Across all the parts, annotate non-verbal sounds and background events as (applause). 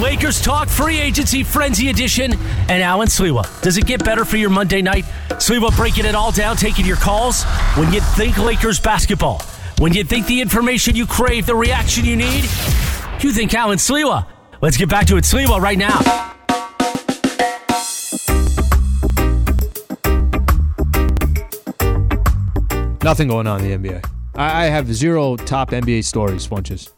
Lakers Talk Free Agency Frenzy Edition and Alan Sliwa. Does it get better for your Monday night? Sliwa breaking it all down, taking your calls when you think Lakers basketball. When you think the information you crave, the reaction you need, you think Alan Sliwa. Let's get back to it, Sliwa, right now. Nothing going on in the NBA. I, have zero top NBA stories, Funches.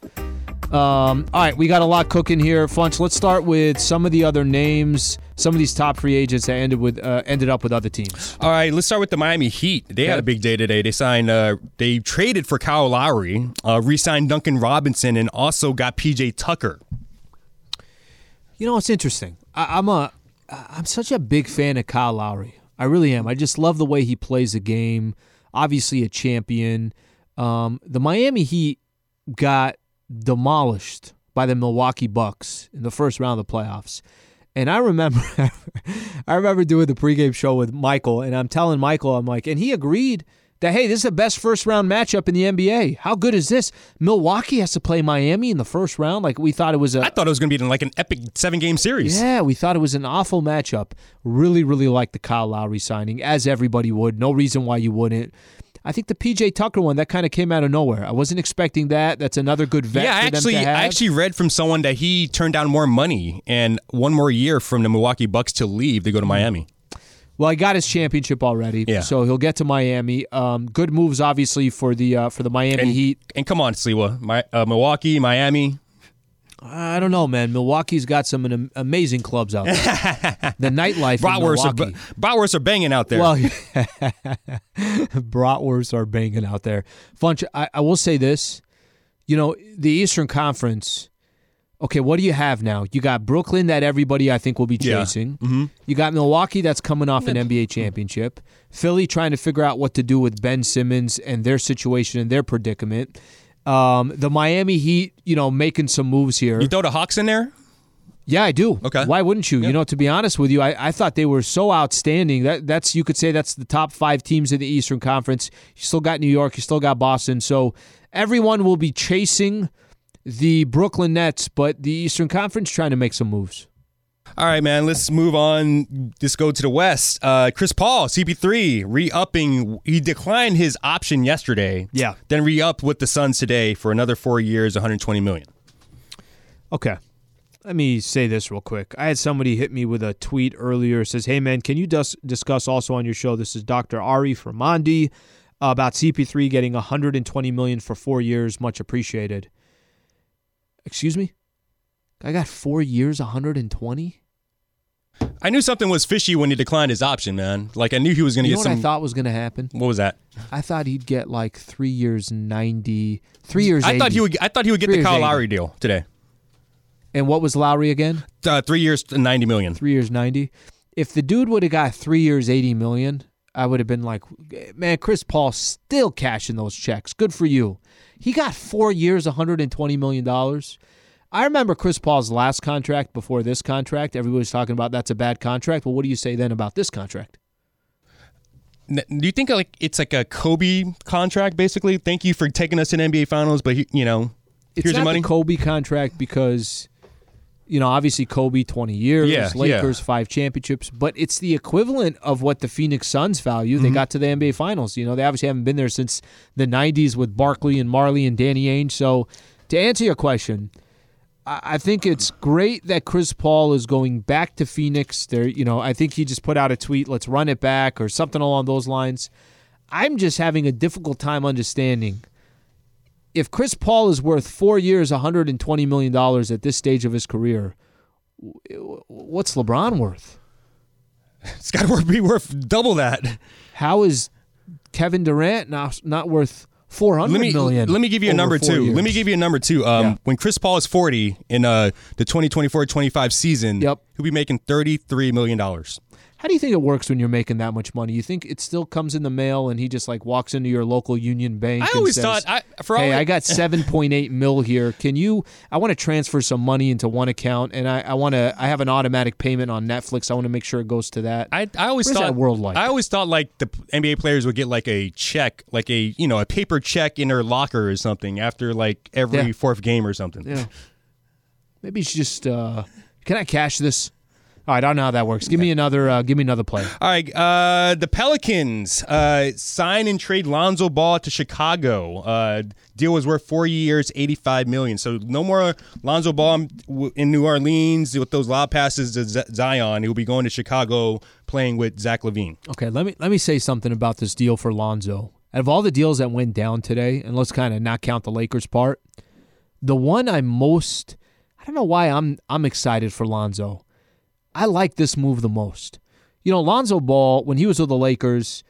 Um, all right, we got a lot cooking here, Funch. Let's start with some of the other names, some of these top free agents that ended with uh, ended up with other teams. All right, let's start with the Miami Heat. They had a big day today. They signed, uh, they traded for Kyle Lowry, uh, re-signed Duncan Robinson, and also got PJ Tucker. You know, it's interesting. I, I'm a, I'm such a big fan of Kyle Lowry. I really am. I just love the way he plays the game. Obviously, a champion. Um, the Miami Heat got demolished by the Milwaukee Bucks in the first round of the playoffs. And I remember (laughs) I remember doing the pregame show with Michael and I'm telling Michael I'm like and he agreed that hey, this is the best first round matchup in the NBA. How good is this? Milwaukee has to play Miami in the first round. Like we thought it was a I thought it was going to be like an epic seven game series. Yeah, we thought it was an awful matchup. Really, really liked the Kyle Lowry signing, as everybody would. No reason why you wouldn't. I think the PJ Tucker one that kind of came out of nowhere. I wasn't expecting that. That's another good vet. Yeah, actually. I actually read from someone that he turned down more money and one more year from the Milwaukee Bucks to leave to go to Miami. Well, he got his championship already, Yeah. so he'll get to Miami. Um, good moves, obviously, for the uh, for the Miami And Heat. And come on, Sliwa, My, uh, Milwaukee, Miami. I don't know, man. Milwaukee's got some amazing clubs out there. the nightlife in Bratwurst are, Milwaukee. Bratwurst are banging out there. Well, (laughs) bratwursts are banging out there. Funch, I, I will say this. You know, the Eastern Conference. Okay, what do you have now? You got Brooklyn that everybody I think will be Yeah. chasing. Mm-hmm. You got Milwaukee that's coming off an NBA championship. Philly trying to figure out what to do with Ben Simmons and their situation and their predicament. Um, the Miami Heat, you know, making some moves here. you throw the Hawks in there? Yeah, I do. Okay. Why wouldn't you? You know, to be honest with you, I, I thought they were so outstanding. That that's you could say that's the top five teams in the Eastern Conference. You still got New York, you still got Boston. So everyone will be chasing the Brooklyn Nets, but the Eastern Conference trying to make some moves. All right, man. Let's move on. Let's go to the West. Uh, Chris Paul, CP3, re-upping. He declined his option yesterday. Yeah. Then re-upped with the Suns today for another four years, 120 million. Okay. Let me say this real quick. I had somebody hit me with a tweet earlier. It says, "Hey man, can you dis- discuss also on your show? This is Dr. Ari from Mondi about CP3 getting 120 million for four years. Much appreciated." Excuse me. I got four years, 120. I knew something was fishy when he declined his option, man. Like I knew he was going to get know what some. I thought was going to happen? what was that? I thought he'd get like three years, 90, three years. I thought he would. I thought he would get Three the Kyle 80. Lowry deal today. And what was Lowry again? Uh, three years, 90 million. three years 90 if the dude would have got three years 80 million i would have been like man chris paul still cashing those checks good for you he got four years 120 million dollars i remember chris paul's last contract before this contract. Everybody was talking about that's a bad contract. Well what do you say then about this contract? Do you think like it's like a Kobe contract, basically? Thank you for taking us to NBA Finals, but you know, it's here's your money. the kobe contract because you know obviously kobe 20 years Yeah, lakers five championships but it's the equivalent of what the phoenix suns value. Mm-hmm. they got to the nba finals. You know they obviously haven't been there since the 90s with barkley and majerle and danny ainge. So to answer your question I think it's great that Chris Paul is going back to Phoenix. There, you know, I think he just put out a tweet, "Let's run it back" or something along those lines. I'm just having a difficult time understanding if Chris Paul is worth four years, 120 million dollars at this stage of his career. What's LeBron worth? it's got to be worth double that. How is Kevin Durant not not worth four Let me million? let me give you a number two. Let me give you a number two. Um, Yeah. when Chris Paul is 40 in uh the 2024-25 season, Yep. he'll be making 33 million dollars. How do you think it works when you're making that much money? You think it still comes in the mail and he just like walks into your local union bank? I and always says, thought I for all Hey, I- I got (laughs) seven point eight mil here. Can you? I want to transfer some money into one account, and I, I want to. I have an automatic payment on Netflix. I want to make sure it goes to that. I, I always What thought that world like? I always thought like the NBA players would get like a check, like a you know a paper check in their locker or something after like every Yeah. fourth game or something. yeah. maybe it's just. Uh, can I cash this? All right, I don't know how that works. Give me another. Uh, give me another play. All right, uh, the Pelicans uh, sign and trade Lonzo Ball to Chicago. Uh, deal was worth four years, eighty-five million. So no more Lonzo Ball in New Orleans with those lob passes to Zion. He'll be going to Chicago playing with Zach LaVine. Okay, let me let me say something about this deal for Lonzo. Out of all the deals that went down today, and let's kind of not count the Lakers part, the one I'm most I don't know why I'm I'm excited for Lonzo I like this move the most. You know, Lonzo Ball, when he was with the Lakers,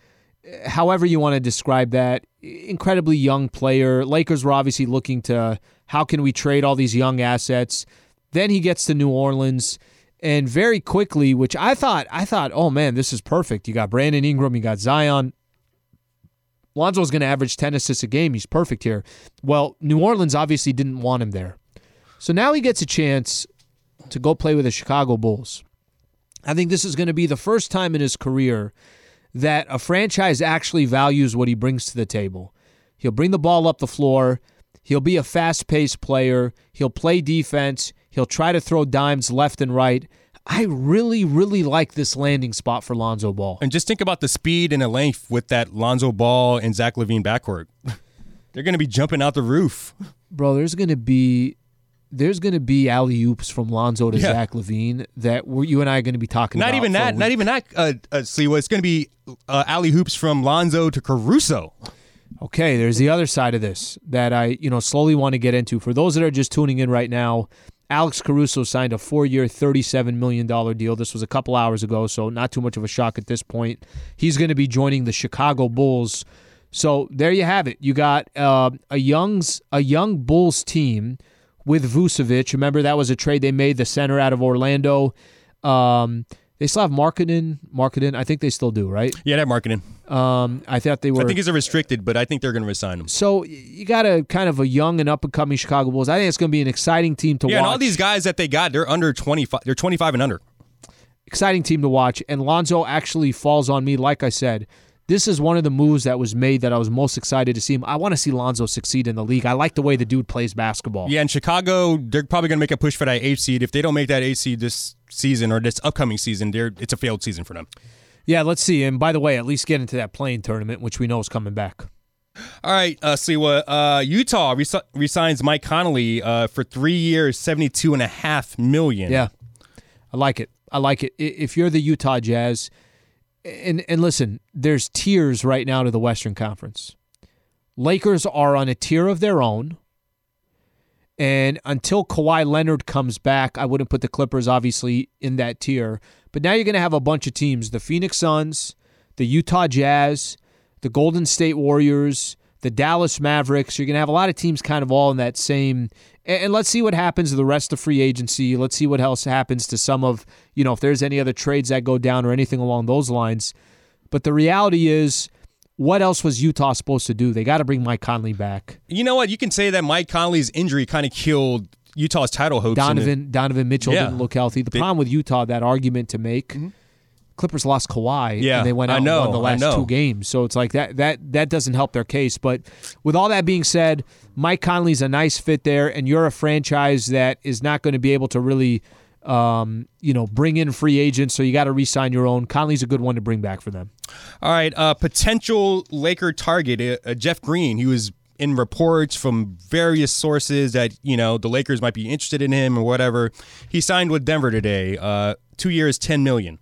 however you want to describe that, incredibly young player. Lakers were obviously looking to how can we trade all these young assets. Then he gets to New Orleans and very quickly, which I thought I thought, oh man, this is perfect. You got Brandon Ingram, you got Zion. Lonzo's going to average 10 assists a game. He's perfect here. Well, New Orleans obviously didn't want him there. So now he gets a chance to go play with the Chicago Bulls. I think this is going to be the first time in his career that a franchise actually values what he brings to the table. He'll bring the ball up the floor. He'll be a fast paced player. He'll play defense. He'll try to throw dimes left and right. I really, really like this landing spot for Lonzo Ball. And just think about the speed and the length with that Lonzo Ball and Zach LaVine backcourt. (laughs) They're going to be jumping out the roof. Bro, there's going to be there's going to be alley oops from Lonzo to yeah. Zach LaVine that you and I are going to be talking about. not. Even that, not even that. Uh, uh, see, it's going to be uh, alley hoops from Lonzo to Caruso. Okay, there's the other side of this that I, you know, slowly want to get into. For those that are just tuning in right now, Alex Caruso signed a four-year, $37 million deal. This was a couple hours ago, so not too much of a shock at this point. He's going to be joining the Chicago Bulls. So there you have it. You got uh, a young's a young Bulls team – with Vucevic. Remember that was a trade they made the center out of Orlando. Um, they still have Markkanen. Markkanen, I think they still do, right? Yeah, that Markkanen. Um, I thought they were. I think he's a restricted, but I think they're going to resign him. So you got a kind of a young and up and coming Chicago Bulls. I think it's going to be an exciting team to yeah, watch. and all these guys that they got, they're under twenty five. They're twenty five and under. Exciting team to watch, and Lonzo actually falls on me. Like I said, this is one of the moves that was made that I was most excited to see him. I want to see Lonzo succeed in the league. I like the way the dude plays basketball. Yeah, in Chicago, they're probably going to make a push for that eight seed. If they don't make that eight seed this season or this upcoming season, they're, it's a failed season for them. Yeah, let's see. And by the way, at least get into that play-in tournament, which we know is coming back. All right, uh, see what uh, Utah resigns Mike Conley uh, for three years, seventy-two and a half million. Yeah, I like it. I like it. If you're the Utah Jazz, and and listen, there's tiers right now to the Western Conference. Lakers are on a tier of their own. And until Kawhi Leonard comes back, I wouldn't put the Clippers obviously in that tier. But now you're going to have a bunch of teams the Phoenix Suns, the Utah Jazz, the Golden State Warriors, the Dallas Mavericks. You're going to have a lot of teams kind of all in that same. And, let's see what happens to the rest of free agency. Let's see what else happens to some of, you know, if there's any other trades that go down or anything along those lines. But the reality is, what else was Utah supposed to do? They got to bring Mike Conley back. You know what? You can say that Mike Conley's injury kind of killed Utah's title hopes. Donovan Donovan Mitchell yeah. didn't look healthy. The they, problem with Utah, that argument to make. Mm-hmm Clippers lost Kawhi, yeah, and they went out and won the last two games. So it's like that that that doesn't help their case. But with all that being said, Mike Conley's a nice fit there, and you're a franchise that is not going to be able to really, um, you know, bring in free agents. So you got to re-sign your own. Conley's a good one to bring back for them. All right, uh, potential Laker target, uh, uh Jeff Green. He was in reports from various sources that you know the Lakers might be interested in him or whatever. He signed with Denver today. Uh, two years, ten million.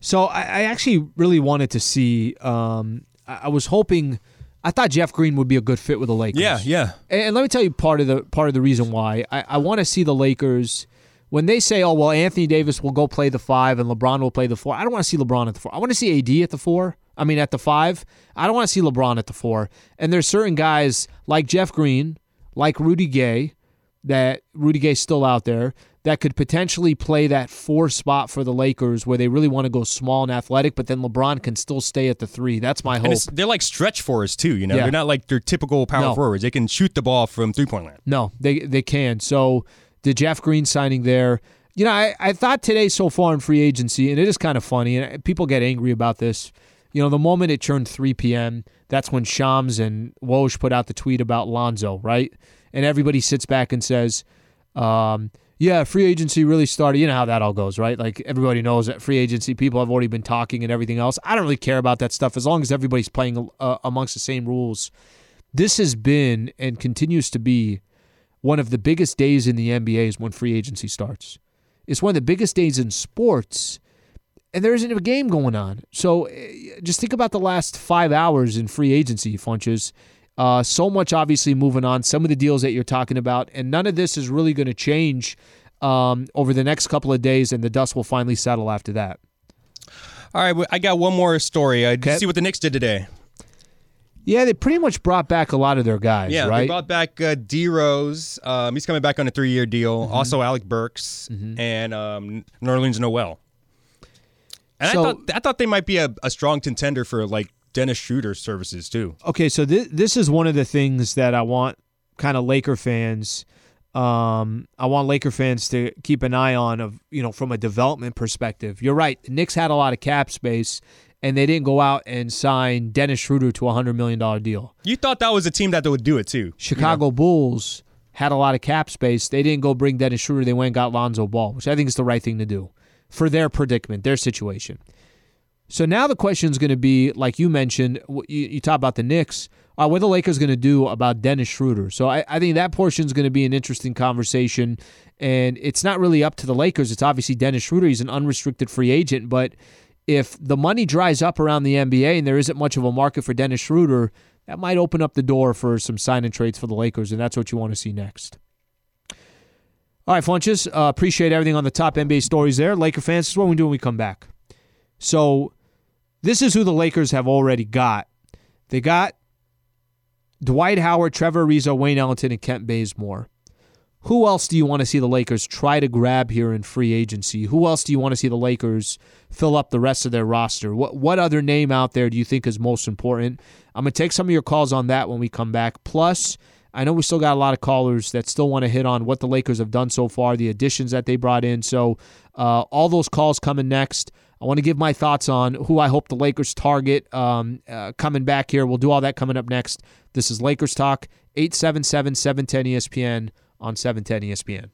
So I, I actually really wanted to see. Um, I, I, was hoping. I thought Jeff Green would be a good fit with the Lakers. Yeah, yeah. And, and let me tell you part of the part of the reason why I, I want to see the Lakers when they say, "Oh well, Anthony Davis will go play the five and LeBron will play the four. I don't want to see LeBron at the four. I want to see AD at the four. I mean, at the five. I don't want to see LeBron at the four. And there's certain guys like Jeff Green, like Rudy Gay, that Rudy Gay's still out there that could potentially play that four spot for the Lakers where they really want to go small and athletic, but then LeBron can still stay at the three. That's my hope. they're like stretch fours too, you know. Yeah. They're not like their typical power no. forwards. They can shoot the ball from three point land. No, they they can. So the Jeff Green signing there. You know, I, I thought today so far in free agency, and it is kind of funny, and people get angry about this. You know, the moment it turned 3 p.m., that's when Shams and Woj put out the tweet about Lonzo, right? And everybody sits back and says, um, Yeah, free agency really started. You know how that all goes, right? Like everybody knows that free agency people have already been talking and everything else. I don't really care about that stuff as long as everybody's playing uh, amongst the same rules. This has been and continues to be one of the biggest days in the NBA is when free agency starts. It's one of the biggest days in sports, and there isn't a game going on. So eh, just think about the last five hours in free agency, Funches. Uh, so much obviously moving on. Some of the deals that you're talking about, and none of this is really going to change um, over the next couple of days, and the dust will finally settle after that. All right, I got one more story. I did you see what the Knicks did today? Yeah, they pretty much brought back a lot of their guys. Yeah, right? they brought back uh, D Rose. Um, he's coming back on a three-year deal. Mm-hmm. Also, Alec Burks mm-hmm. and um, Nerlens Noel. And so, I thought I thought they might be a, a strong contender for like Dennis Schroeder services too. Okay, so th- this is one of the things that I want kind of Laker fans. Um, I want Laker fans to keep an eye on of you know from a development perspective. You're right. The Knicks had a lot of cap space, and they didn't go out and sign Dennis Schroeder to a hundred million dollar deal. You thought that was a team that would do it too. Chicago you know? Bulls had a lot of cap space. They didn't go bring Dennis Schroeder. They went and got Lonzo Ball, which I think is the right thing to do for their predicament, their situation. So now the question is going to be, like you mentioned, you, you talk about the Knicks. Uh, what the Lakers going to do about Dennis Schroeder? So I, I think that portion is going to be an interesting conversation. And it's not really up to the Lakers. It's obviously Dennis Schroeder. He's an unrestricted free agent. But if the money dries up around the NBA and there isn't much of a market for Dennis Schroeder, that might open up the door for some sign and trades for the Lakers. And that's what you want to see next. All right, Funches. Uh, appreciate everything on the top NBA stories there. Laker fans, this is what we do when we come back. So this is who the Lakers have already got. They got Dwight Howard, Trevor Ariza, Wayne Ellington, and Kent Bazemore. Who else do you want to see the Lakers try to grab here in free agency? Who else do you want to see the Lakers fill up the rest of their roster? What what other name out there do you think is most important? I'm gonna take some of your calls on that when we come back. Plus, I know we still got a lot of callers that still want to hit on what the Lakers have done so far, the additions that they brought in. So uh, all those calls coming next. I want to give my thoughts on who I hope the Lakers target um, uh, coming back here. We'll do all that coming up next. This is Lakers Talk, 877 710 ESPN on 710 ESPN.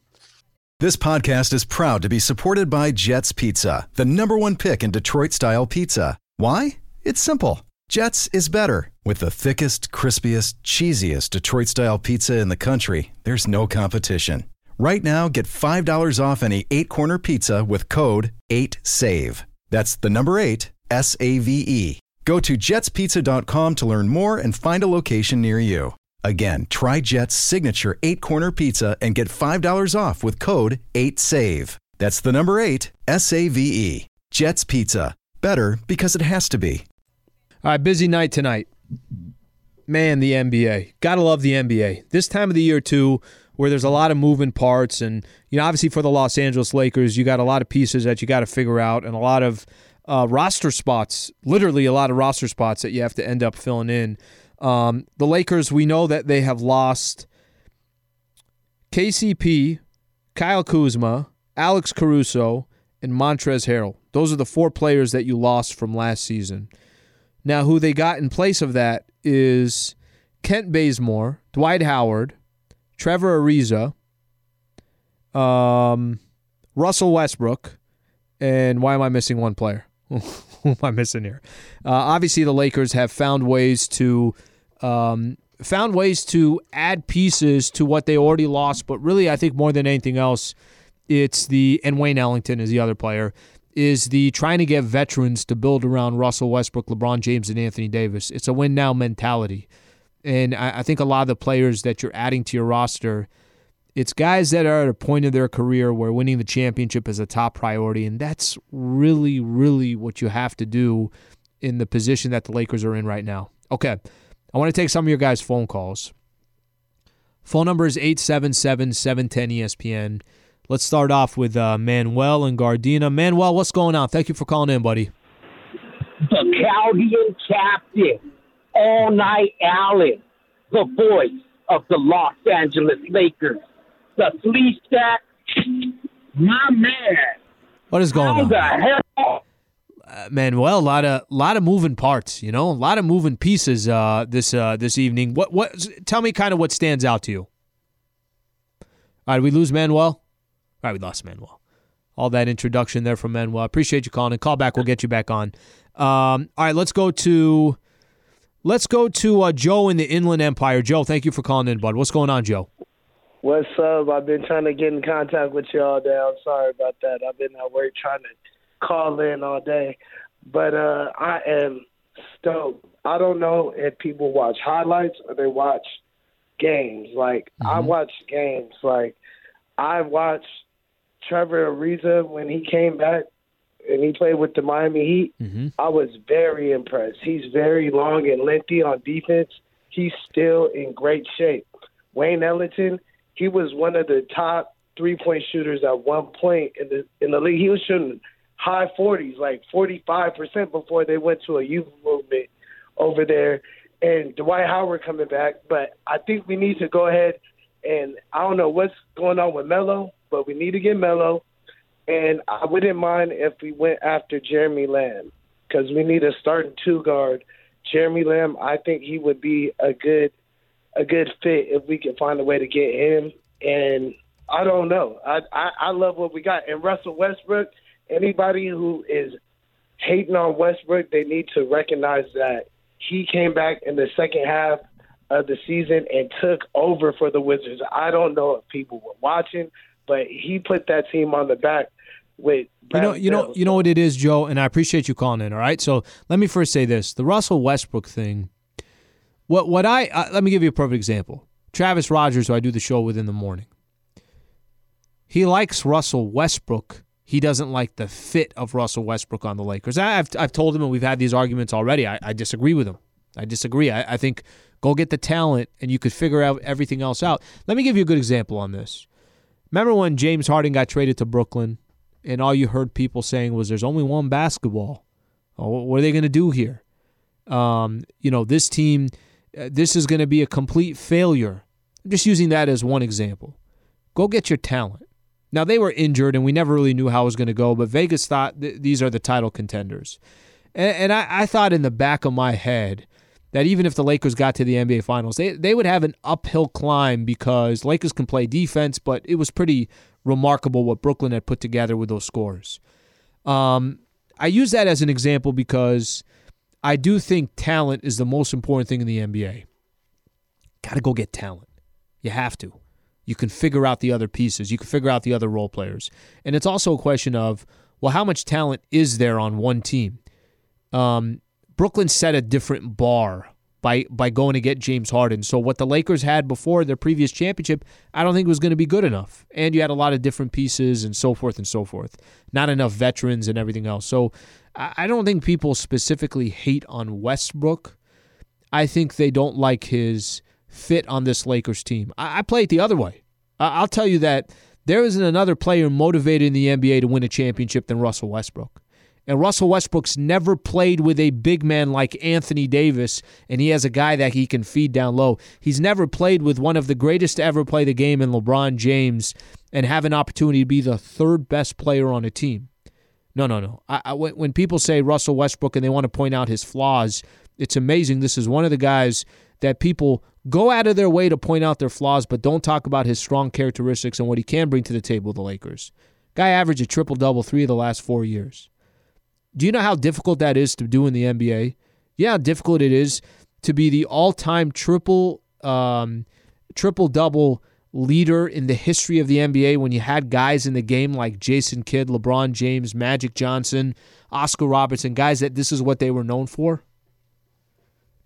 This podcast is proud to be supported by Jets Pizza, the number one pick in Detroit style pizza. Why? It's simple. Jets is better. With the thickest, crispiest, cheesiest Detroit style pizza in the country, there's no competition. Right now, get $5 off any eight corner pizza with code 8SAVE. That's the number eight, S A V E. Go to jetspizza.com to learn more and find a location near you. Again, try Jet's signature eight corner pizza and get $5 off with code 8SAVE. That's the number eight, S A V E. Jet's Pizza. Better because it has to be. All right, busy night tonight. Man, the NBA. Gotta love the NBA. This time of the year, too, where there's a lot of moving parts. And, you know, obviously for the Los Angeles Lakers, you got a lot of pieces that you got to figure out and a lot of uh, roster spots, literally a lot of roster spots that you have to end up filling in. Um, the Lakers, we know that they have lost KCP, Kyle Kuzma, Alex Caruso, and Montrezl Harrell. Those are the four players that you lost from last season. Now, who they got in place of that is Kent Bazemore, Dwight Howard, Trevor Ariza, um, Russell Westbrook, and why am I missing one player? (laughs) Who am I missing here? Uh, obviously, the Lakers have found ways to um, found ways to add pieces to what they already lost. But really, I think more than anything else, it's the and Wayne Ellington is the other player is the trying to get veterans to build around Russell Westbrook, LeBron James, and Anthony Davis. It's a win now mentality. And I, I think a lot of the players that you're adding to your roster, it's guys that are at a point of their career where winning the championship is a top priority. And that's really, really what you have to do in the position that the Lakers are in right now. Okay. I want to take some of your guys' phone calls. Phone number is 877 710 ESPN. Let's start off with uh, Manuel and Gardena. Manuel, what's going on? Thank you for calling in, buddy. The Chaldean captain all Night Allen, the voice of the Los Angeles Lakers, the flea stack, my man. What is going on? Uh, Manuel, a lot of lot of moving parts, you know, a lot of moving pieces uh, this uh, this evening. What what? Tell me kind of what stands out to you. All right, we lose Manuel. All right, we lost Manuel. All that introduction there from Manuel. I appreciate you calling and Call back. We'll get you back on. Um, all right, let's go to let's go to uh, Joe in the Inland Empire. Joe, thank you for calling in, bud. What's going on, Joe? What's up? I've been trying to get in contact with you all day. I'm sorry about that. I've been at work trying to call in all day. But uh, I am stoked. I don't know if people watch highlights or they watch games. Like I watch games. Like I watched Trevor Ariza when he came back and he played with the Miami Heat. Mm-hmm. I was very impressed. He's very long and lengthy on defense. He's still in great shape. Wayne Ellington, he was one of the top three point shooters at one point in the in the league. He was shooting high forties, like forty five percent before they went to a youth movement over there. And Dwight Howard coming back, but I think we need to go ahead and I don't know what's going on with Melo, but we need to get Melo. And I wouldn't mind if we went after Jeremy Lamb because we need a starting two guard. Jeremy Lamb, I think he would be a good a good fit if we can find a way to get him. And I don't know. I I, I love what we got. And Russell Westbrook, anybody who is hating on Westbrook, they need to recognize that he came back in the second half of the season and took over for the Wizards. I don't know if people were watching, but he put that team on the back with You know, you know, you know what it is, Joe, and I appreciate you calling in. All right, so let me first say this: the Russell Westbrook thing. What what I uh, let me give you a perfect example. Travis Rogers, who I do the show with in the morning. He likes Russell Westbrook. He doesn't like the fit of Russell Westbrook on the Lakers. I- I've I've told him, and we've had these arguments already. I, I disagree with him. I disagree. I, I think go get the talent, and you could figure out everything else out. Let me give you a good example on this. Remember when James Harden got traded to Brooklyn, and all you heard people saying was, "There's only one basketball. Oh, what are they going to do here? Um, you know, this team, uh, this is going to be a complete failure." I'm just using that as one example. Go get your talent. Now they were injured, and we never really knew how it was going to go. But Vegas thought th- these are the title contenders, and, and I, I thought in the back of my head that even if the Lakers got to the NBA Finals, they they would have an uphill climb because Lakers can play defense, but it was pretty remarkable what Brooklyn had put together with those scores. Um, I use that as an example because I do think talent is the most important thing in the NBA. Got to go get talent. You have to. You can figure out the other pieces. You can figure out the other role players. And it's also a question of, well, how much talent is there on one team? Um, Brooklyn set a different bar by by going to get James Harden. So what the Lakers had before their previous championship, I don't think was going to be good enough. And you had a lot of different pieces and so forth and so forth. Not enough veterans and everything else. So I don't think people specifically hate on Westbrook. I think they don't like his fit on this Lakers team. I, I play it the other way. I, I'll tell you that there isn't another player motivated in the NBA to win a championship than Russell Westbrook. And Russell Westbrook's never played with a big man like Anthony Davis, and he has a guy that he can feed down low. He's never played with one of the greatest to ever play the game in LeBron James and have an opportunity to be the third best player on a team. No, no, no. I, I, when people say Russell Westbrook and they want to point out his flaws, it's amazing. This is one of the guys that people go out of their way to point out their flaws, but don't talk about his strong characteristics and what he can bring to the table with the Lakers. Guy averaged a triple double three of the last four years. Do you know how difficult that is to do in the NBA? Yeah, how difficult it is to be the all-time triple um, triple double leader in the history of the NBA when you had guys in the game like Jason Kidd, LeBron James, Magic Johnson, Oscar Robertson, guys that this is what they were known for.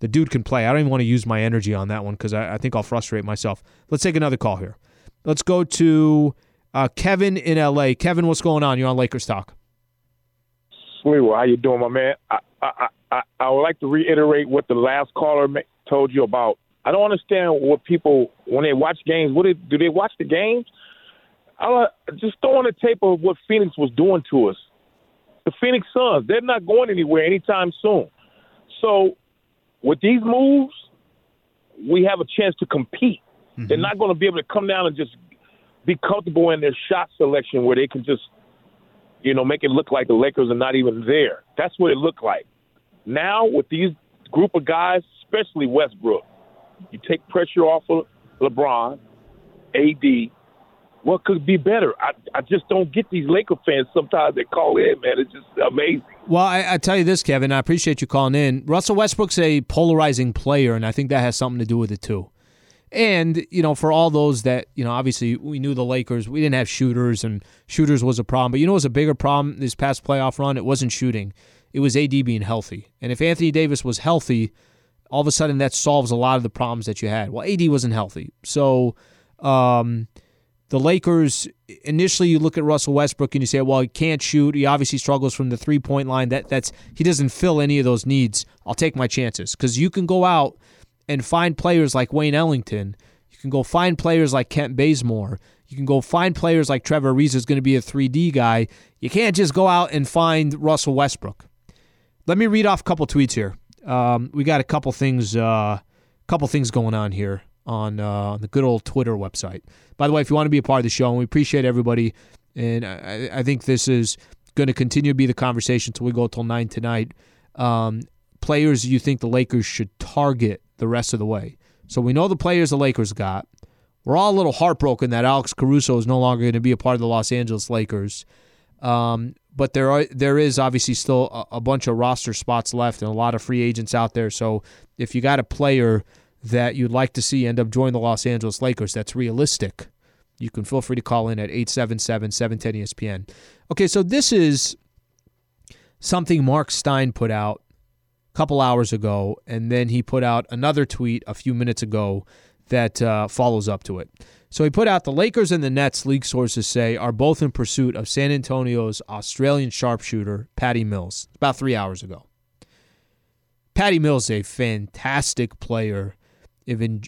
The dude can play. I don't even want to use my energy on that one because I, I think I'll frustrate myself. Let's take another call here. Let's go to uh, Kevin in LA. Kevin, what's going on? You're on Lakers Talk. Sliwa, how you doing, my man? I, I I I would like to reiterate what the last caller told you about. I don't understand what people when they watch games. What do, do they watch the games? I just throw on the tape of what Phoenix was doing to us. The Phoenix Suns, they're not going anywhere anytime soon. So with these moves, we have a chance to compete. They're mm-hmm. not going to be able to come down and just be comfortable in their shot selection where they can just you know, make it look like the Lakers are not even there. That's what it looked like. Now with these group of guys, especially Westbrook, you take pressure off of LeBron, AD, what could be better? I I just don't get these Laker fans sometimes that call in, man. It's just amazing. Well, I, I tell you this, Kevin. I appreciate you calling in. Russell Westbrook's a polarizing player, and I think that has something to do with it too. And you know, for all those that you know, obviously we knew the Lakers. We didn't have shooters, and shooters was a problem. But you know, what was a bigger problem this past playoff run. It wasn't shooting. It was AD being healthy. And if Anthony Davis was healthy, all of a sudden that solves a lot of the problems that you had. Well, AD wasn't healthy, so. Um, the Lakers initially you look at Russell Westbrook and you say, well, he can't shoot. He obviously struggles from the three point line. That that's he doesn't fill any of those needs. I'll take my chances because you can go out and find players like Wayne Ellington. You can go find players like Kent Bazemore. You can go find players like Trevor Ariza, who's going to be a 3D guy. You can't just go out and find Russell Westbrook. Let me read off a couple tweets here. Um, we got a couple things, uh, couple things going on here on uh, the good old Twitter website. By the way, if you want to be a part of the show, and we appreciate everybody, and I, I think this is going to continue to be the conversation until we go till nine tonight. Um, players you think the Lakers should target the rest of the way. So we know the players the Lakers got. We're all a little heartbroken that Alex Caruso is no longer going to be a part of the Los Angeles Lakers. Um, but there are there is obviously still a, a, bunch of roster spots left and a lot of free agents out there. So if you got a player that you'd like to see end up joining the Los Angeles Lakers that's realistic, you can feel free to call in at 877 710 ESPN. Okay, so this is something Mark Stein put out couple hours ago, and then he put out another tweet a few minutes ago that uh, follows up to it. So he put out the Lakers and the Nets, league sources say, are both in pursuit of San Antonio's Australian sharpshooter, Patty Mills, about three hours ago. Patty Mills a fantastic player.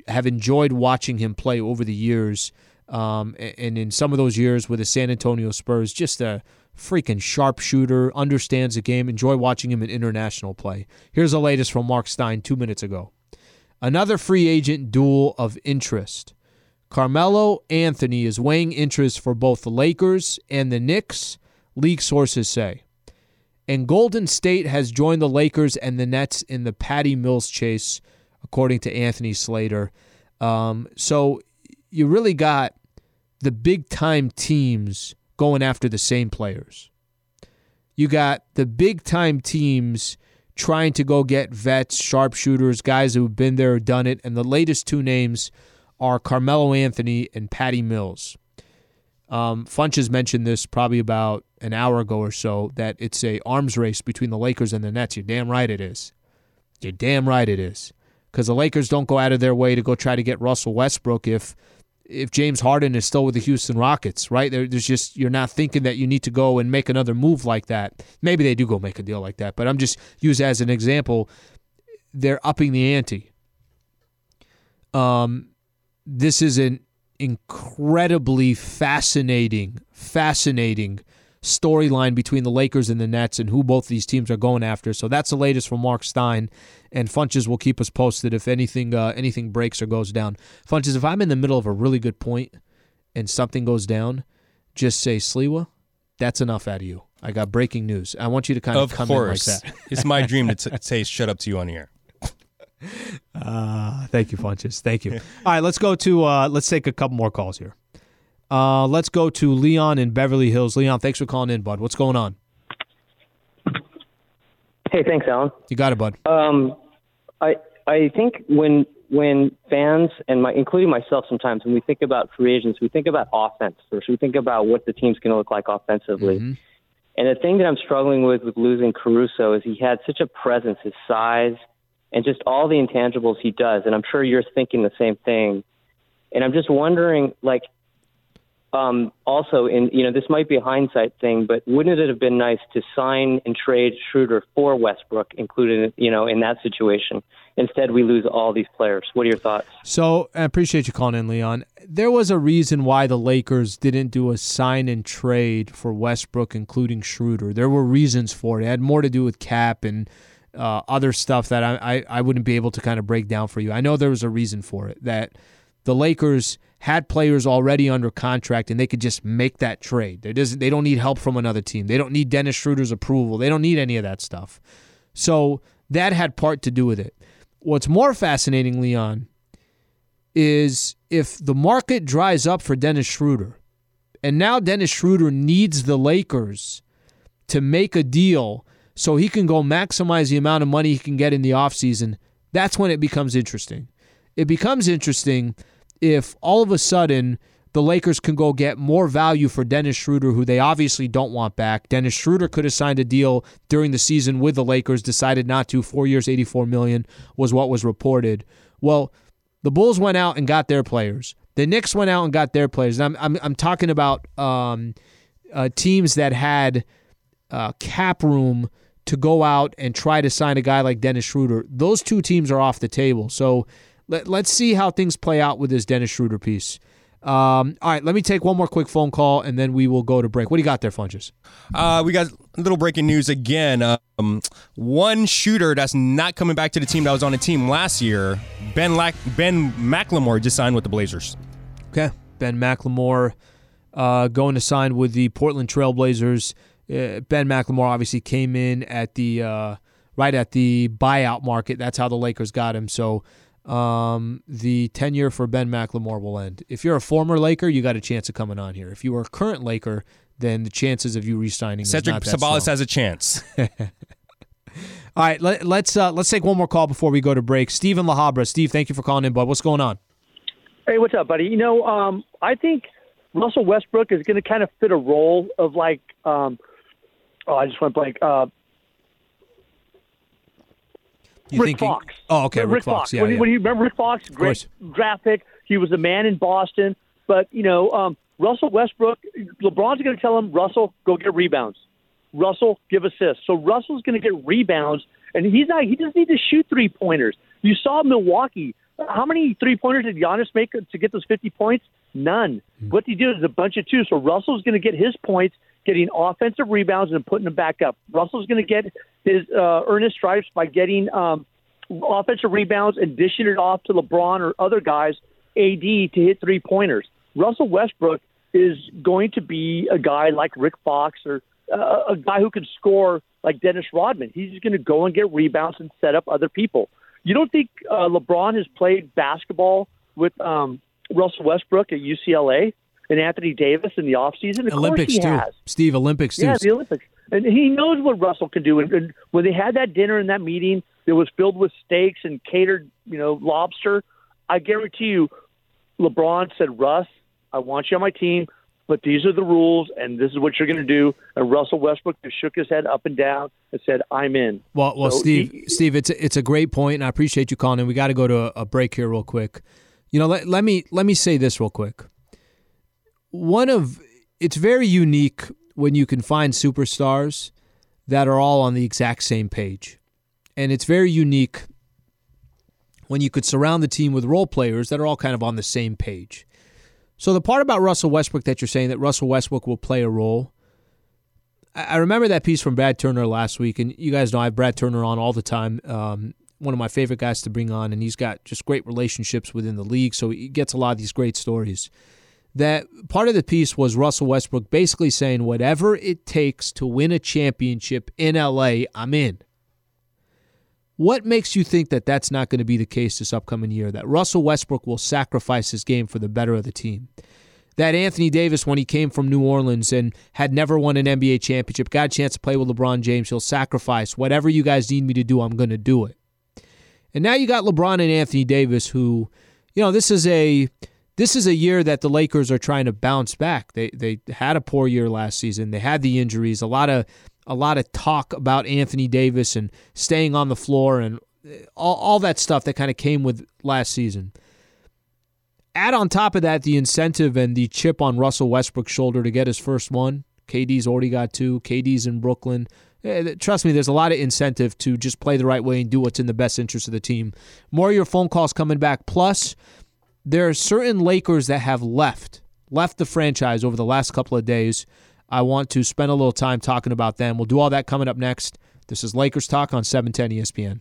Have enjoyed watching him play over the years. Um, and in some of those years with the San Antonio Spurs, just a freaking sharpshooter, understands the game. Enjoy watching him in international play. Here's the latest from Mark Stein two minutes ago. Another free agent duel of interest. Carmelo Anthony is weighing interest for both the Lakers and the Knicks, league sources say. And Golden State has joined the Lakers and the Nets in the Patty Mills chase, according to Anthony Slater. Um, so you really got the big time teams going after the same players. You got the big time teams trying to go get vets, sharpshooters, guys who've been there, done it. And the latest two names are Carmelo Anthony and Patty Mills. Um, Funch has mentioned this probably about an hour ago or so that it's a arms race between the Lakers and the Nets. You're damn right it is. You're damn right it is. Because the Lakers don't go out of their way to go try to get Russell Westbrook if if James Harden is still with the Houston Rockets, right? There's just you're not thinking that you need to go and make another move like that. Maybe they do go make a deal like that, but I'm just use as an example. They're upping the ante. Um, this is an incredibly fascinating, fascinating storyline between the Lakers and the Nets and who both these teams are going after. So that's the latest from Mark Stein, and Funches will keep us posted if anything uh, anything breaks or goes down. Funches, if I'm in the middle of a really good point and something goes down, just say Sliwa. That's enough out of you. I got breaking news. I want you to kind of, of come course. in like that. (laughs) it's my dream to t- (laughs) say shut up to you on here. Uh, thank you, Funches. Thank you. All right, let's go to uh, let's take a couple more calls here. Uh, let's go to Leon in Beverly Hills. Leon, thanks for calling in, bud. What's going on? Hey, thanks, Alan. You got it, bud. Um, I I think when when fans and my including myself sometimes when we think about free agents, we think about offense first. We think about what the team's going to look like offensively. Mm-hmm. And the thing that I'm struggling with with losing Caruso is he had such a presence, his size, and just all the intangibles he does. And I'm sure you're thinking the same thing. And I'm just wondering, like, um, also, in you know, this might be a hindsight thing, but wouldn't it have been nice to sign and trade Schroeder for Westbrook, included, you know, in that situation? Instead, we lose all these players. What are your thoughts? So I appreciate you calling in, Leon. There was a reason why the Lakers didn't do a sign and trade for Westbrook, including Schroeder. There were reasons for it. It had more to do with cap and uh, other stuff that I, I, I wouldn't be able to kind of break down for you. I know there was a reason for it that the Lakers had players already under contract and they could just make that trade. They doesn't they don't need help from another team. They don't need Dennis Schroeder's approval. They don't need any of that stuff. So that had part to do with it. What's more fascinating, Leon, is if the market dries up for Dennis Schroeder And now Dennis Schroeder needs the Lakers to make a deal so he can go maximize the amount of money he can get in the offseason. That's when it becomes interesting. It becomes interesting if all of a sudden the Lakers can go get more value for Dennis Schroeder, who they obviously don't want back. Dennis Schroeder could have signed a deal during the season with the Lakers, decided not to. Four years, eighty-four million was what was reported. Well, the Bulls went out and got their players. The Knicks went out and got their players. And I'm I'm, I'm talking about um, uh, teams that had uh, cap room to go out and try to sign a guy like Dennis Schroeder. Those two teams are off the table. So let, let's see how things play out with this Dennis Schroeder piece. Um, all right, let me take one more quick phone call and then we will go to break. What do you got there, Funches? Uh, we got a little breaking news again. Um, one shooter that's not coming back to the team that was on the team last year, Ben Lack- Ben McLemore, just signed with the Blazers. Okay, Ben McLemore uh, going to sign with the Portland Trailblazers. Uh, ben McLemore obviously came in at the uh, right at the buyout market. That's how the Lakers got him. So um, the tenure for Ben McLemore will end. If you're a former Laker, you got a chance of coming on here. If you are a current Laker, then the chances of you re-signing Cedric is Sabalas has a chance. (laughs) All right, let, let's uh, let's take one more call before we go to break. Steven La Habra. Steve, thank you for calling in, bud. What's going on? Hey, what's up, buddy? You know, um, I think Russell Westbrook is going to kind of fit a role of like, um, oh, I just went blank. Uh, You Rick think he- Fox. Oh, okay, Rick, Rick Fox, yeah, when, yeah. when you remember Rick Fox, great graphic. He was a man in Boston, but you know, um, Russell Westbrook. LeBron's going to tell him, Russell, go get rebounds. Russell, give assists. So Russell's going to get rebounds, and he's not. He doesn't need to shoot three pointers. You saw Milwaukee. How many three pointers did Giannis make to get those fifty points? None. What he did is a bunch of two. So Russell's going to get his points, getting offensive rebounds and putting them back up. Russell's going to get his uh, earnest stripes by getting um, offensive rebounds and dishing it off to LeBron or other guys, AD to hit three pointers. Russell Westbrook is going to be a guy like Rick Fox or uh, a guy who can score like Dennis Rodman. He's just going to go and get rebounds and set up other people. You don't think uh, LeBron has played basketball with um, Russell Westbrook at UCLA and Anthony Davis in the offseason? Of Olympics course he too. has. Steve, Olympics too. Yeah, the Olympics. And he knows what Russell can do. And, and when they had that dinner and that meeting that was filled with steaks and catered, you know, lobster, I guarantee you, LeBron said, Russ, I want you on my team, but these are the rules, and this is what you're going to do. And Russell Westbrook just shook his head up and down and said, I'm in. Well, well, So Steve, he- Steve, it's a, it's a great point, and I appreciate you calling in. We got to go to a, a break here real quick. You know, let, let me let me say this real quick. One of it's very unique when you can find superstars that are all on the exact same page, and it's very unique when you could surround the team with role players that are all kind of on the same page. So the part about Russell Westbrook that you're saying that Russell Westbrook will play a role. I remember that piece from Brad Turner last week, and you guys know I have Brad Turner on all the time. Um, one of my favorite guys to bring on, and he's got just great relationships within the league, so he gets a lot of these great stories. That part of the piece was Russell Westbrook basically saying, whatever it takes to win a championship in LA, I'm in. What makes you think that that's not going to be the case this upcoming year? That Russell Westbrook will sacrifice his game for the better of the team? That Anthony Davis, when he came from New Orleans and had never won an NBA championship, got a chance to play with LeBron James, he'll sacrifice whatever you guys need me to do, I'm going to do it. And now you got LeBron and Anthony Davis, who, you know, this is a this is a year that the Lakers are trying to bounce back. They they had a poor year last season. They had the injuries, a lot of a lot of talk about Anthony Davis and staying on the floor and all, all that stuff that kind of came with last season. Add on top of that the incentive and the chip on Russell Westbrook's shoulder to get his first one. KD's already got two. KD's in Brooklyn. Eh, Trust me, there's a lot of incentive to just play the right way and do what's in the best interest of the team. More of your phone calls coming back. Plus, there are certain Lakers that have left, left the franchise over the last couple of days. I want to spend a little time talking about them. We'll do all that coming up next. This is Lakers Talk on 710 ESPN.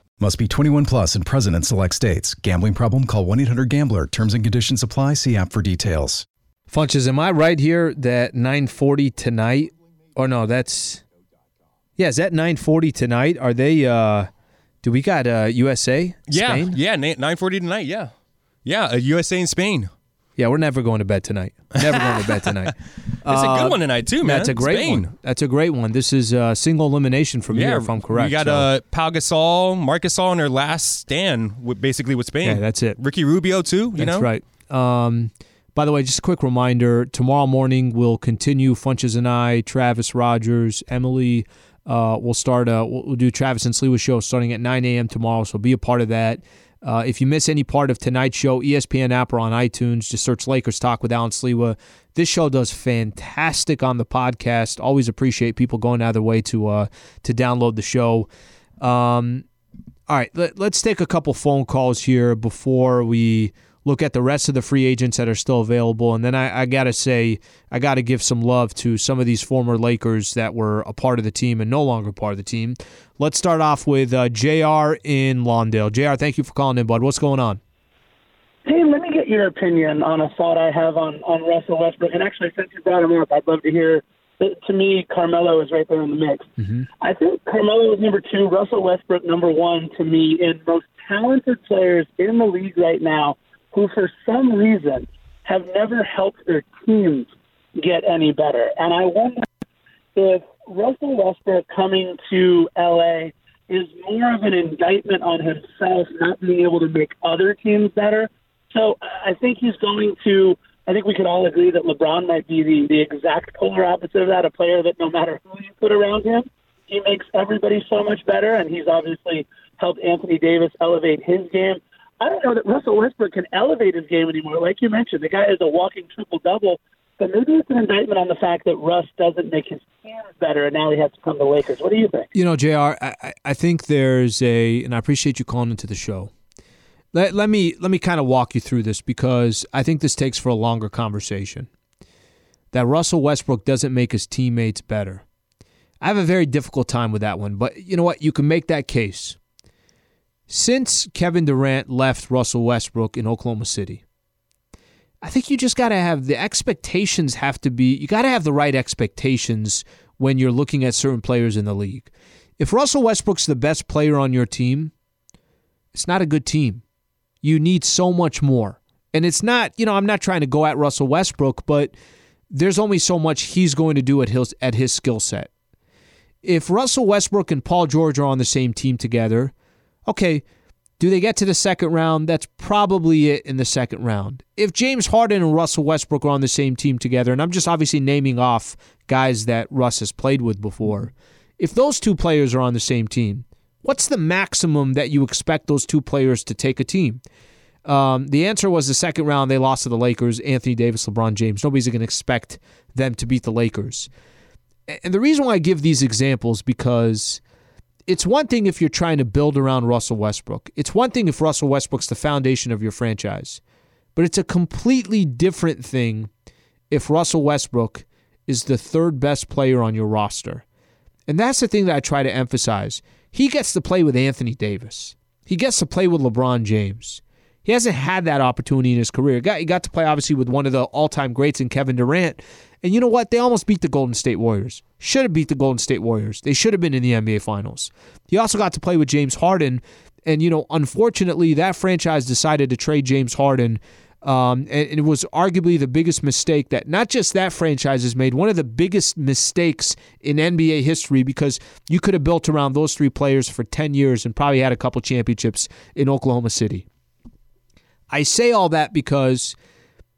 Must be 21 plus and present in select states. Gambling problem? Call 1 800 GAMBLER. Terms and conditions apply. See app for details. Funches, am I right here that 9:40 tonight? Or no, that's yeah. Is that 9:40 tonight? Are they? uh Do we got uh USA? Yeah, Spain? yeah, nine forty tonight. Yeah, yeah, uh, USA and Spain. Yeah, we're never going to bed tonight. Never going to bed tonight. (laughs) It's a good one tonight too, man. That's a great Spain. one. That's a great one. This is a single elimination from here, if I'm correct. We got so- uh, Pau Gasol, Marcus Gasol in their last stand, with, basically with Spain. Yeah, that's it. Ricky Rubio too. You know, That's right. Um, by the way, just a quick reminder: tomorrow morning we'll continue. Funches and I, Travis Rogers, Emily. Uh, we'll start. Uh, we'll, we'll do Travis and Sliwa show starting at 9 a.m. tomorrow. So be a part of that. Uh, if you miss any part of tonight's show, ESPN app or on iTunes, just search Lakers Talk with Alan Sliwa. This show does fantastic on the podcast. Always appreciate people going out of their way to uh, to download the show. Um, all right, let, us take a couple phone calls here before we look at the rest of the free agents that are still available. And then I, I got to say, I got to give some love to some of these former Lakers that were a part of the team and no longer part of the team. Let's start off with uh, JR in Lawndale. JR, thank you for calling in, bud. What's going on? Hey, let me get your opinion on a thought I have on, on Russell Westbrook. And actually, since you brought him up, I'd love to hear. To me, Carmelo is right there in the mix. Mm-hmm. I think Carmelo is number two, Russell Westbrook number one to me in most talented players in the league right now who, for some reason, have never helped their teams get any better. And I wonder if Russell Westbrook coming to LA is more of an indictment on himself not being able to make other teams better. So I think he's going to. I think we could all agree that LeBron might be the, the exact polar opposite of that, a player that no matter who you put around him, he makes everybody so much better, and he's obviously helped Anthony Davis elevate his game. I don't know that Russell Westbrook can elevate his game anymore. Like you mentioned, the guy is a walking triple double, but maybe it's an indictment on the fact that Russ doesn't make his teams better, and now he has to come to Lakers. What do you think? You know, JR, I- I think there's a, and I appreciate you calling into the show. Let, let me let me kind of walk you through this because I think this takes for a longer conversation. That Russell Westbrook doesn't make his teammates better. I have a very difficult time with that one, but you know what? You can make that case. Since Kevin Durant left Russell Westbrook in Oklahoma City, I think you just got to have the expectations have to be, you got to have the right expectations when you're looking at certain players in the league. If Russell Westbrook's the best player on your team, it's not a good team. You need so much more. And it's not, you know, I'm not trying to go at Russell Westbrook, but there's only so much he's going to do at his at his skill set. If Russell Westbrook and Paul George are on the same team together, okay, do they get to the second round? That's probably it in the second round. If James Harden and Russell Westbrook are on the same team together, and I'm just obviously naming off guys that Russ has played with before, if those two players are on the same team, what's the maximum that you expect those two players to take a team? Um, the answer was the second round they lost to the Lakers, Anthony Davis, LeBron James. Nobody's going to expect them to beat the Lakers. And the reason why I give these examples because it's one thing if you're trying to build around Russell Westbrook. It's one thing if Russell Westbrook's the foundation of your franchise. But it's a completely different thing if Russell Westbrook is the third best player on your roster. And that's the thing that I try to emphasize. He gets to play with Anthony Davis. He gets to play with LeBron James. He hasn't had that opportunity in his career. He got, he got to play, obviously, with one of the all time greats in Kevin Durant. And you know what? They almost beat the Golden State Warriors. Should have beat the Golden State Warriors. They should have been in the NBA Finals. He also got to play with James Harden. And, you know, unfortunately, that franchise decided to trade James Harden. Um, and, it was arguably the biggest mistake that not just that franchise has made, one of the biggest mistakes in NBA history because you could have built around those three players for 10 years and probably had a couple championships in Oklahoma City. I say all that because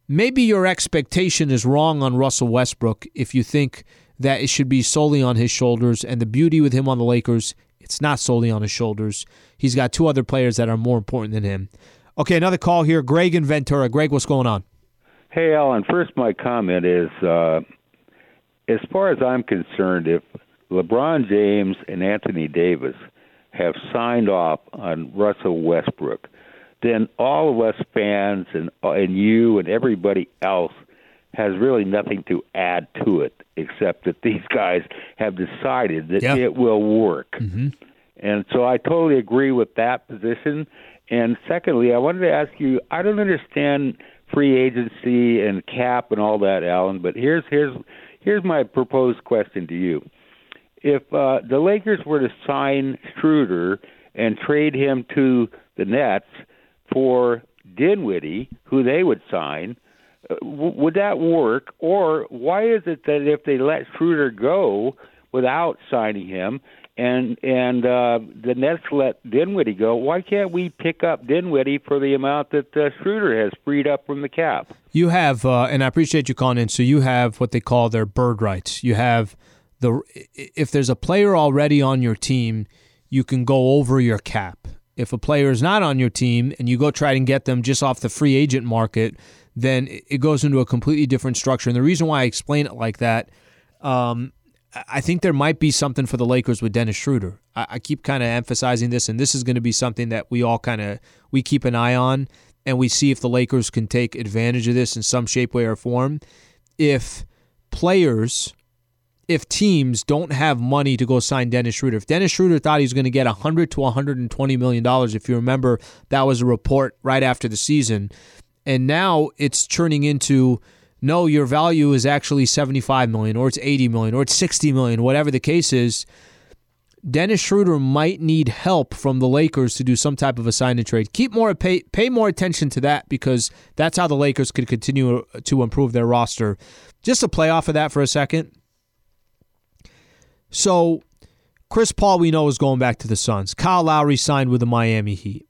maybe your expectation is wrong on Russell Westbrook if you think that it should be solely on his shoulders. And the beauty with him on the Lakers, it's not solely on his shoulders. He's got two other players that are more important than him. Okay, another call here. Greg in Ventura. Greg, what's going on? Hey, Alan. First, my comment is uh, as far as I'm concerned, if LeBron James and Anthony Davis have signed off on Russell Westbrook, then all of us fans and and you and everybody else has really nothing to add to it except that these guys have decided that Yeah. it will work. Mm-hmm. And so I totally agree with that position. And secondly, I wanted to ask you I don't understand free agency and cap and all that, Alan, but here's here's here's my proposed question to you. If uh, the Lakers were to sign Schroeder and trade him to the Nets for Dinwiddie, who they would sign, uh, would that work? Or why is it that if they let Schroeder go without signing him, and and uh, the Nets let Dinwiddie go, why can't we pick up Dinwiddie for the amount that uh, Schroeder has freed up from the cap? You have, uh, and I appreciate you calling in. So you have what they call their bird rights. You have the if there's a player already on your team, you can go over your cap. If a player is not on your team and you go try and get them just off the free agent market, then it goes into a completely different structure. And the reason why I explain it like that, um, I- think there might be something for the Lakers with Dennis Schroeder. I, I keep kind of emphasizing this, and this is going to be something that we all kind of we keep an eye on, and we see if the Lakers can take advantage of this in some shape, way, or form. If players, if teams don't have money to go sign Dennis Schroeder, if Dennis Schroeder thought he was going to get 100 to 120 million dollars, if you remember, that was a report right after the season, and now it's turning into no, your value is actually 75 million or it's 80 million or it's 60 million, whatever the case is. Dennis Schroeder might need help from the Lakers to do some type of a sign and trade. Keep more pay pay more attention to that because that's how the Lakers could continue to improve their roster. Just to play off of that for a second. So, Chris Paul, we know, is going back to the Suns. Kyle Lowry signed with the Miami Heat.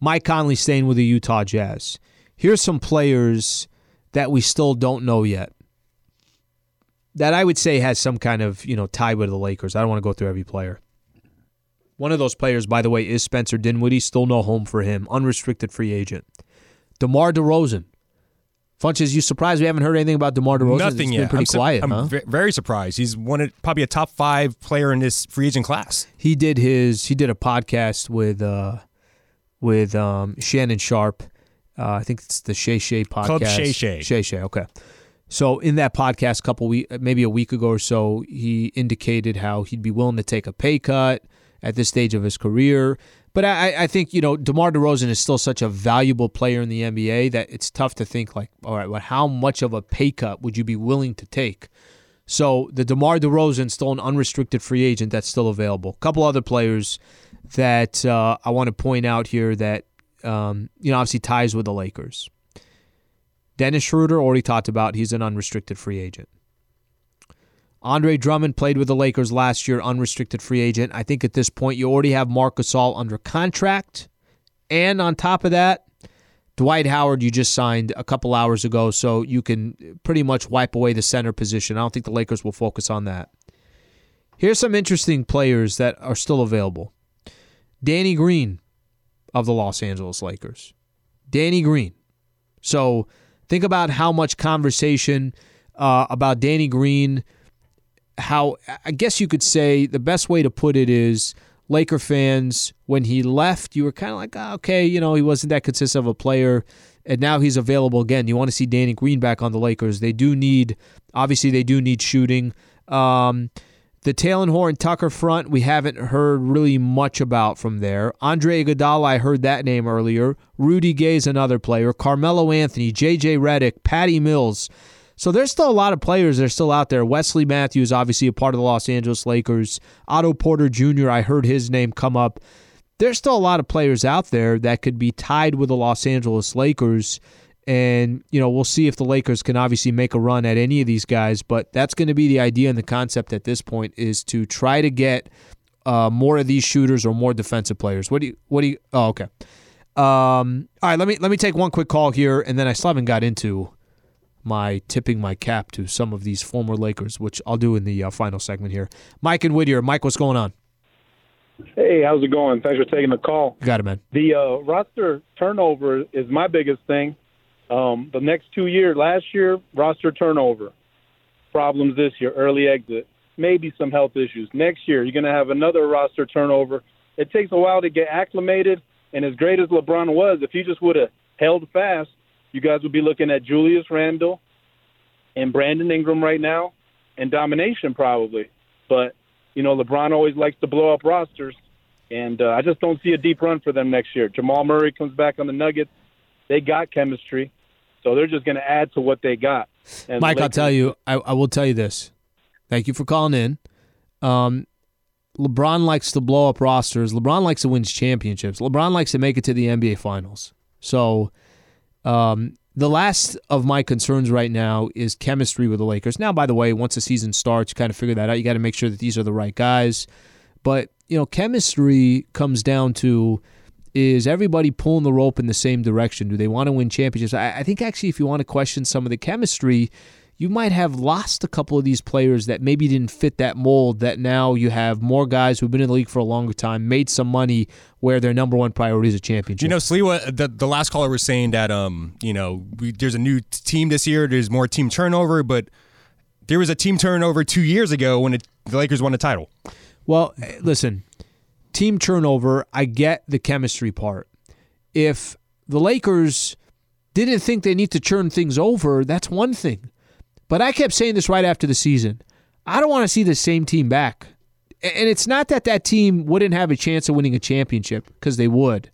Mike Conley staying with the Utah Jazz. Here's some players that we still don't know yet. That I would say has some kind of you know tie with the Lakers. I don't want to go through every player. One of those players, by the way, is Spencer Dinwiddie. Still no home for him. Unrestricted free agent. DeMar DeRozan. Funches, you surprised we haven't heard anything about DeMar DeRozan? Nothing it's yet. Been pretty I'm, su- quiet, I'm huh? ve- very surprised. He's one of, probably a top five player in this free agent class. he did his he did a podcast with uh with um Shannon Sharpe. Uh, I think it's the Shay Shay podcast. Club Shay Shay. Shay Shay. Okay. So in that podcast, a couple week, maybe a week ago or so, he indicated how he'd be willing to take a pay cut at this stage of his career. But I, I think you know DeMar DeRozan is still such a valuable player in the NBA that it's tough to think like, all right, well, how much of a pay cut would you be willing to take? So the DeMar DeRozan still an unrestricted free agent that's still available. A couple other players that uh, I want to point out here that um, you know obviously ties with the Lakers. Dennis Schroeder already talked about he's an unrestricted free agent. Andre Drummond played with the Lakers last year, unrestricted free agent. I think at this point you already have Marc Gasol under contract, and on top of that, Dwight Howard you just signed a couple hours ago, so you can pretty much wipe away the center position. I don't think the Lakers will focus on that. Here's some interesting players that are still available. Danny Green of the Los Angeles Lakers. Danny Green. So think about how much conversation uh, about Danny Green. How I guess you could say the best way to put it is Laker fans when he left, you were kind of like, oh, okay, you know, he wasn't that consistent of a player, and now he's available again. You want to see Danny Green back on the Lakers. They do need, obviously, they do need shooting. Um, the Talen Horton Tucker front, we haven't heard really much about from there. Andre Iguodala, I heard that name earlier. Rudy Gay's another player. Carmelo Anthony, J.J. Redick, Patty Mills. So there's still a lot of players that are still out there. Wesley Matthews, obviously a part of the Los Angeles Lakers. Otto Porter Jr., I heard his name come up. There's still a lot of players out there that could be tied with the Los Angeles Lakers. And, you know, we'll see if the Lakers can obviously make a run at any of these guys. But that's going to be the idea and the concept at this point is to try to get uh, more of these shooters or more defensive players. What do you, what do you, oh, okay. Um, all right, let me, let me take one quick call here. And then I still haven't got into my tipping my cap to some of these former Lakers, which I'll do in the uh, final segment here. Mike and Whittier. Mike, what's going on? Hey, how's it going? Thanks for taking the call. Got it, man. The uh, roster turnover is my biggest thing. Um, the next two years, last year, roster turnover. Problems this year, early exit, maybe some health issues. Next year, you're going to have another roster turnover. It takes a while to get acclimated. And as great as LeBron was, if he just would have held fast, you guys would be looking at Julius Randle and Brandon Ingram right now and domination probably. But, you know, LeBron always likes to blow up rosters. And uh, I just don't see a deep run for them next year. Jamal Murray comes back on the Nuggets. They got chemistry. So they're just going to add to what they got. And Mike, I'll tell you, I, I, will tell you this. Thank you for calling in. Um, LeBron likes to blow up rosters. LeBron likes to win championships. LeBron likes to make it to the NBA Finals. So, um, the last of my concerns right now is chemistry with the Lakers. Now, by the way, once the season starts, you kind of figure that out. You got to make sure that these are the right guys. But you know, chemistry comes down to is everybody pulling the rope in the same direction? Do they want to win championships? I, I, think actually, if you want to question some of the chemistry, you might have lost a couple of these players that maybe didn't fit that mold. That now you have more guys who've been in the league for a longer time, made some money, where their number one priority is a championship. You know, Sliwa, the, the last caller was saying that um, you know, we, there's a new team this year. There's more team turnover, but there was a team turnover two years ago when it, the Lakers won the title. Well, listen, team turnover, I get the chemistry part. If the Lakers didn't think they need to turn things over, that's one thing. But I kept saying this right after the season. I don't want to see the same team back. And it's not that that team wouldn't have a chance of winning a championship, because they would.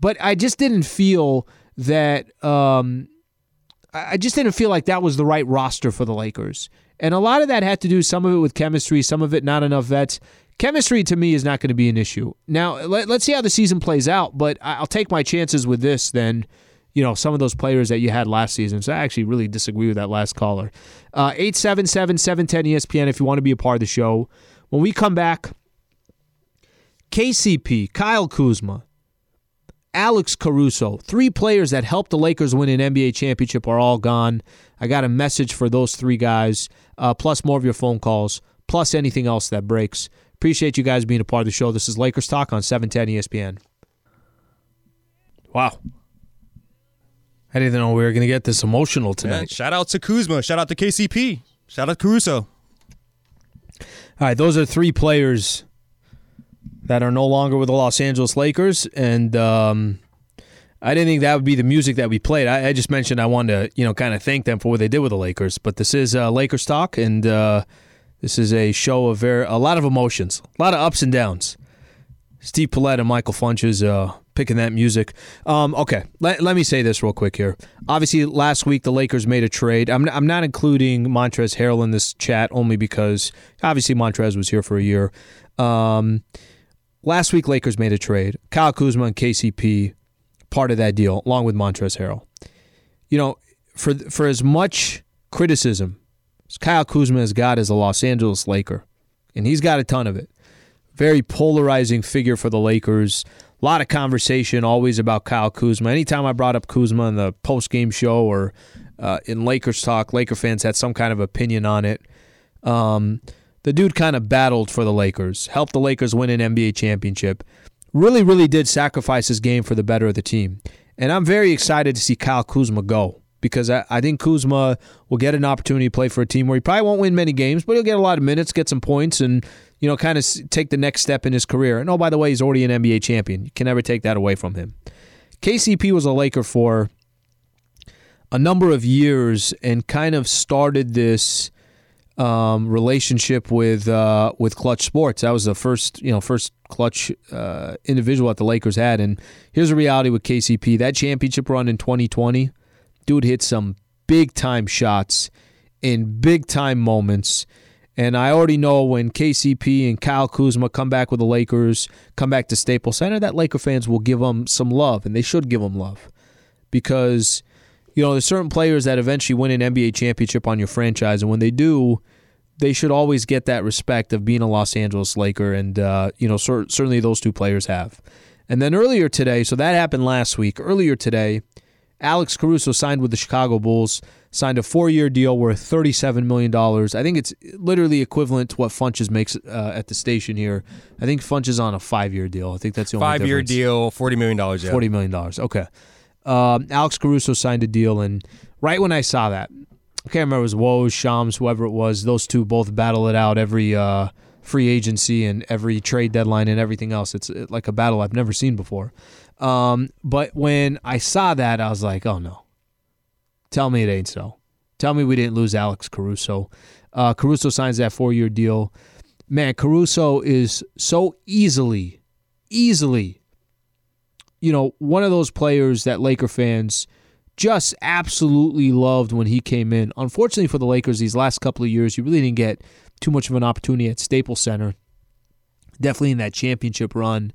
But I just didn't feel that. Um, I just didn't feel like that was the right roster for the Lakers. And a lot of that had to do some of it with chemistry, some of it not enough vets. Chemistry to me is not going to be an issue. Now, let, us see how the season plays out, but I'll take my chances with this than, you know, some of those players that you had last season. So I actually really disagree with that last caller. Uh, 877 710 ESPN if you want to be a part of the show. When we come back, KCP, Kyle Kuzma, Alex Caruso, three players that helped the Lakers win an NBA championship are all gone. I got a message for those three guys, uh, plus more of your phone calls, plus anything else that breaks. Appreciate you guys being a part of the show. This is Lakers Talk on 710 ESPN. Wow. I didn't know we were going to get this emotional tonight. Yeah, shout out to Kuzma. Shout out to KCP. Shout out to Caruso. All right, those are three players that are no longer with the Los Angeles Lakers, and um, I didn't think that would be the music that we played. I, I, just mentioned I wanted to, you know, kind of thank them for what they did with the Lakers. But this is uh, Lakers talk, and uh, this is a show of very a lot of emotions, a lot of ups and downs. Steve Paulette and Michael Funches uh, picking that music. Um, okay, let, let me say this real quick here. Obviously, last week the Lakers made a trade. I'm, I'm not including Montrezl Harrell in this chat only because obviously Montrez was here for a year. Um, last week, Lakers made a trade. Kyle Kuzma and KCP, part of that deal, along with Montrezl Harrell. You know, for for as much criticism as Kyle Kuzma has got as a Los Angeles Laker, and he's got a ton of it. Very polarizing figure for the Lakers. A lot of conversation always about Kyle Kuzma. Anytime I brought up Kuzma in the post game show or uh, in Lakers talk, Laker fans had some kind of opinion on it. Um, the dude kind of battled for the Lakers, helped the Lakers win an NBA championship. Really, really did sacrifice his game for the better of the team. And I'm very excited to see Kyle Kuzma go because I, I, think Kuzma will get an opportunity to play for a team where he probably won't win many games, but he'll get a lot of minutes, get some points, and you know, kind of take the next step in his career. And oh, by the way, he's already an NBA champion. You can never take that away from him. KCP was a Laker for a number of years and kind of started this um, relationship with uh, with Clutch Sports. That was the first, you know, first Clutch uh, individual that the Lakers had. And here's the reality with KCP: that championship run in 2020 dude hit some big time shots in big time moments. And I already know when KCP and Kyle Kuzma come back with the Lakers, come back to Staples Center, that Laker fans will give them some love, and they should give them love. Because, you know, there's certain players that eventually win an NBA championship on your franchise, and when they do, they should always get that respect of being a Los Angeles Laker, and, uh, you know, cer- certainly those two players have. And then earlier today, so that happened last week, earlier today, Alex Caruso signed with the Chicago Bulls. Signed a four-year deal worth thirty-seven million dollars. I think it's literally equivalent to what Funches makes uh, at the station here. I think Funches on a five-year deal. I think that's the only Five year deal, forty million dollars. Yeah. Forty million dollars. Okay. Um, Alex Caruso signed a deal, and right when I saw that, I can't remember it was Woj, Shams, whoever it was. Those two both battle it out every uh, free agency and every trade deadline and everything else. It's like a battle I've never seen before. Um, but when I saw that, I was like, oh no. Tell me it ain't so. Tell me we didn't lose Alex Caruso. Uh, Caruso signs that four year deal. Man, Caruso is so easily, easily you know, one of those players that Laker fans just absolutely loved when he came in. Unfortunately for the Lakers, these last couple of years, you really didn't get too much of an opportunity at Staples Center. Definitely in that championship run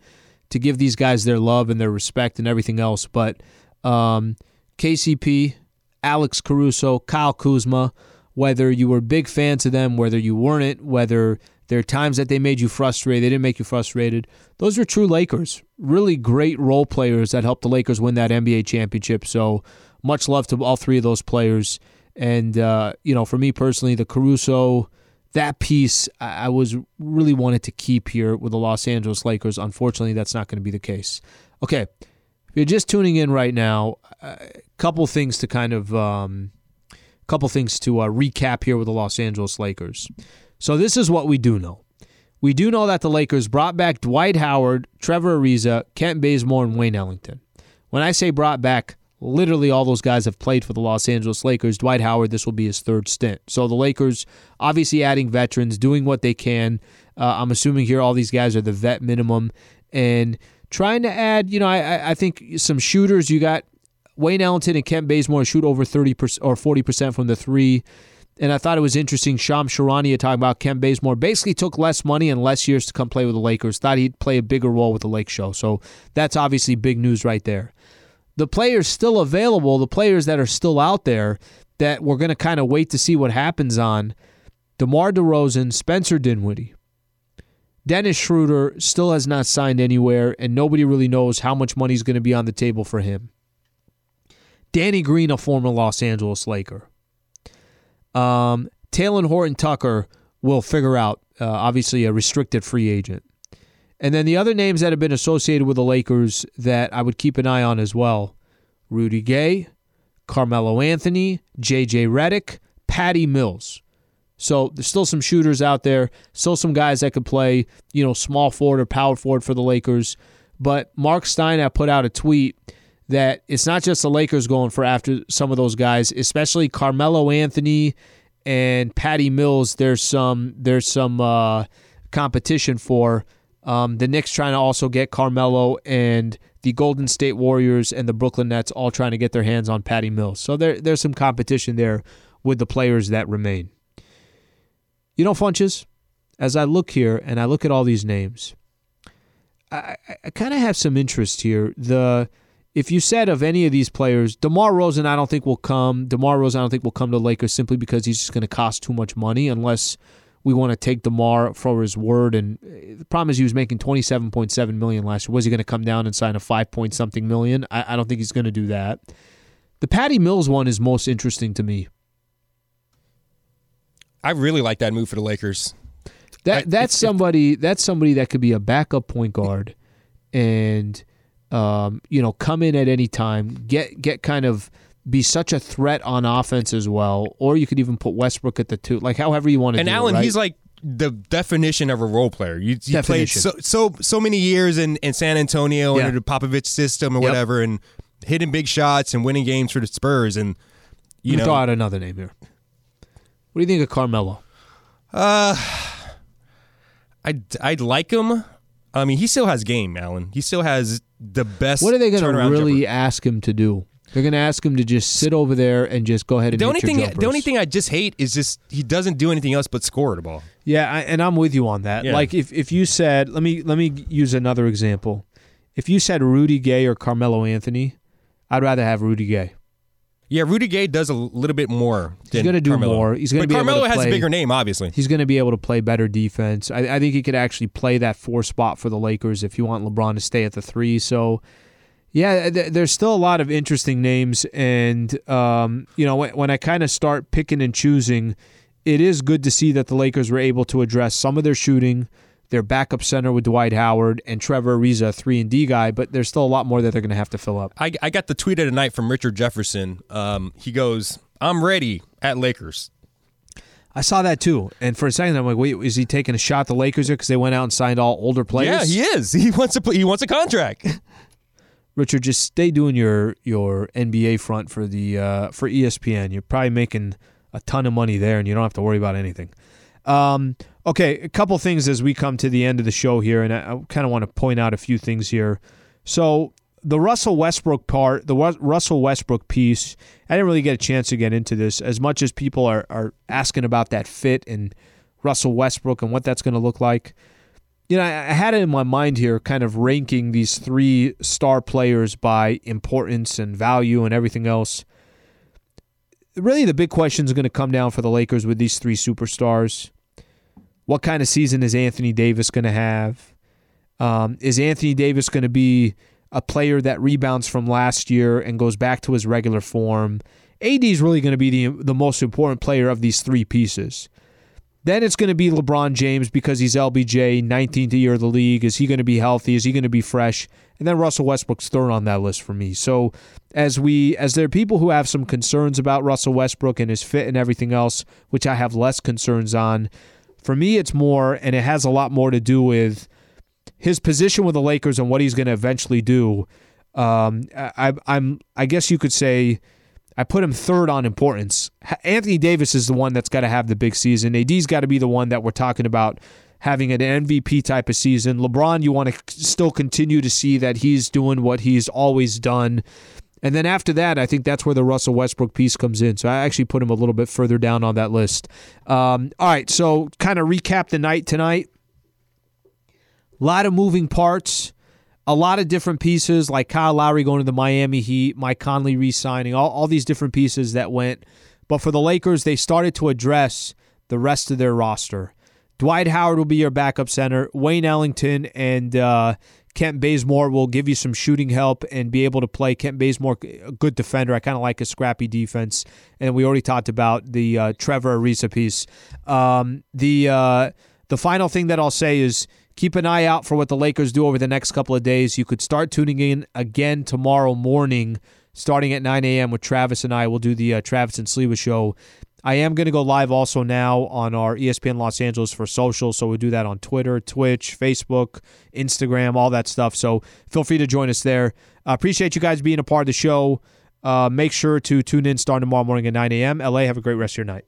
to give these guys their love and their respect and everything else. But um, KCP, Alex Caruso, Kyle Kuzma, whether you were big fans of them, whether you weren't, whether there are times that they made you frustrated, they didn't make you frustrated. Those were true Lakers. Really great role players that helped the Lakers win that NBA championship. So much love to all three of those players. And, uh, you know, for me personally, the Caruso, that piece I I was really wanted to keep here with the Los Angeles Lakers. Unfortunately, that's not going to be the case. Okay. You're just tuning in right now, a couple things to kind of, um, couple things to uh, recap here with the Los Angeles Lakers. So this is what we do know. We do know that the Lakers brought back Dwight Howard, Trevor Ariza, Kent Bazemore, and Wayne Ellington. When I say brought back, literally all those guys have played for the Los Angeles Lakers. Dwight Howard, this will be his third stint. So the Lakers obviously adding veterans, doing what they can. Uh, I'm assuming here all these guys are the vet minimum and trying to add. You know, I, I think some shooters. You got Wayne Ellington and Kent Bazemore shoot over 30% or 40 percent from the three. And I thought it was interesting. Shams Charania talking about Kent Bazemore basically took less money and less years to come play with the Lakers. Thought he'd play a bigger role with the Lake Show. So that's obviously big news right there. The players still available, the players that are still out there that we're going to kind of wait to see what happens on DeMar DeRozan, Spencer Dinwiddie. Dennis Schroeder still has not signed anywhere, and nobody really knows how much money is going to be on the table for him. Danny Green, a former Los Angeles Laker. Um, Talen Horton Tucker will figure out, uh, obviously, a restricted free agent. And then the other names that have been associated with the Lakers that I would keep an eye on as well Rudy Gay, Carmelo Anthony, JJ Redick, Patty Mills. So there's still some shooters out there, still some guys that could play, you know, small forward or power forward for the Lakers. But Marc Stein put out a tweet that it's not just the Lakers going for after some of those guys, especially Carmelo Anthony and Patty Mills. There's some there's some uh, competition for um, the Knicks trying to also get Carmelo and the Golden State Warriors and the Brooklyn Nets all trying to get their hands on Patty Mills. So there there's some competition there with the players that remain. You know, Funches, as I look here and I look at all these names, I, I, kind of have some interest here. The if you said of any of these players, DeMar Rosen, I don't think will come. DeMar Rosen, I don't think will come to Lakers simply because he's just going to cost too much money unless we want to take DeMar for his word. And uh, the problem is he was making twenty seven point seven million last year. Was he going to come down and sign a five point something million? I, I don't think he's going to do that. The Patty Mills one is most interesting to me. I really like that move for the Lakers. That I- that's somebody that's somebody that could be a backup point guard and um, you know come in at any time get get kind of be such a threat on offense as well or you could even put Westbrook at the two like however you want to And do Alan, it, right? he's like the definition of a role player. You, you played so so so many years in, in San Antonio Yeah. under the Popovich system or Yep. whatever, and hitting big shots and winning games for the Spurs. And you Let know, throw out another name here what do you think of Carmelo uh, I I'd like him. I mean, he still has game, Alan. He still has the best. what are they going to really jumper. ask him to do they're going to ask him to just sit over there and just go ahead and The only thing, the only thing I just hate is just he doesn't do anything else but score the ball. Yeah, I, and I'm with you on that. Yeah. Like if if you said, let me let me use another example. If you said Rudy Gay or Carmelo Anthony, I'd rather have Rudy Gay. Yeah, Rudy Gay does a little bit more. He's going to do Carmelo. more. He's going to be Carmelo able to has play, a bigger name, obviously. He's going to be able to play better defense. I, I think he could actually play that four spot for the Lakers if you want LeBron to stay at the three. So, Yeah, th- there's still a lot of interesting names, and um, you know when, when I kind of start picking and choosing, it is good to see that the Lakers were able to address some of their shooting, their backup center with Dwight Howard and Trevor Ariza, three and D guy, but there's still a lot more that they're going to have to fill up. I, I got the tweet of the night from Richard Jefferson. Um, he goes, "I'm ready at Lakers." I saw that too, and for a second I'm like, wait, is he taking a shot at the Lakers here because they went out and signed all older players? Yeah, he is. (laughs) He wants a he wants a contract. (laughs) Richard, just stay doing your your NBA front for the uh, for ESPN. You're probably making a ton of money there, and you don't have to worry about anything. Um, okay, a couple things as we come to the end of the show here, and I, kind of want to point out a few things here. So the Russell Westbrook part, the Russell Westbrook piece, I didn't really get a chance to get into this as much as people are, are asking about that fit and Russell Westbrook and what that's going to look like. You know, I had it in my mind here, kind of ranking these three star players by importance and value and everything else. Really, the big question is going to come down for the Lakers with these three superstars. What kind of season is Anthony Davis going to have? Um, is Anthony Davis going to be a player that rebounds from last year and goes back to his regular form. AD is really going to be the, the most important player of these three pieces. Then it's going to be LeBron James because he's LBJ, 19th year of the league. Is he going to be healthy? Is he going to be fresh? And then Russell Westbrook's third on that list for me. So as we as there are people who have some concerns about Russell Westbrook and his fit and everything else, which I have less concerns on, for me it's more and it has a lot more to do with his position with the Lakers and what he's going to eventually do, um, I, I'm I guess you could say I put him third on importance. Anthony Davis is the one that's got to have the big season. AD's got to be the one that we're talking about having an MVP type of season. LeBron, you want to still continue to see that he's doing what he's always done. And then after that, I think that's where the Russell Westbrook piece comes in. So I actually put him a little bit further down on that list. Um, all right, so kind of recap the night tonight. A lot of moving parts, a lot of different pieces, like Kyle Lowry going to the Miami Heat, Mike Conley re signing, all, all these different pieces that went. But for the Lakers, they started to address the rest of their roster. Dwight Howard will be your backup center. Wayne Ellington and uh, Kent Bazemore will give you some shooting help and be able to play. Kent Bazemore, a good defender. I kind of like his scrappy defense. And we already talked about the uh, Trevor Ariza piece. Um, the uh, the final thing that I'll say is keep an eye out for what the Lakers do over the next couple of days. You could start tuning in again tomorrow morning, starting at 9 a.m. with Travis and I. We'll do the uh, Travis and Sliwa show. I am going to go live also now on our ESPN Los Angeles for social. So we do that on Twitter, Twitch, Facebook, Instagram, all that stuff. So feel free to join us there. Uh, appreciate you guys being a part of the show. Uh, make sure to tune in starting tomorrow morning at 9 a.m. LA, have a great rest of your night.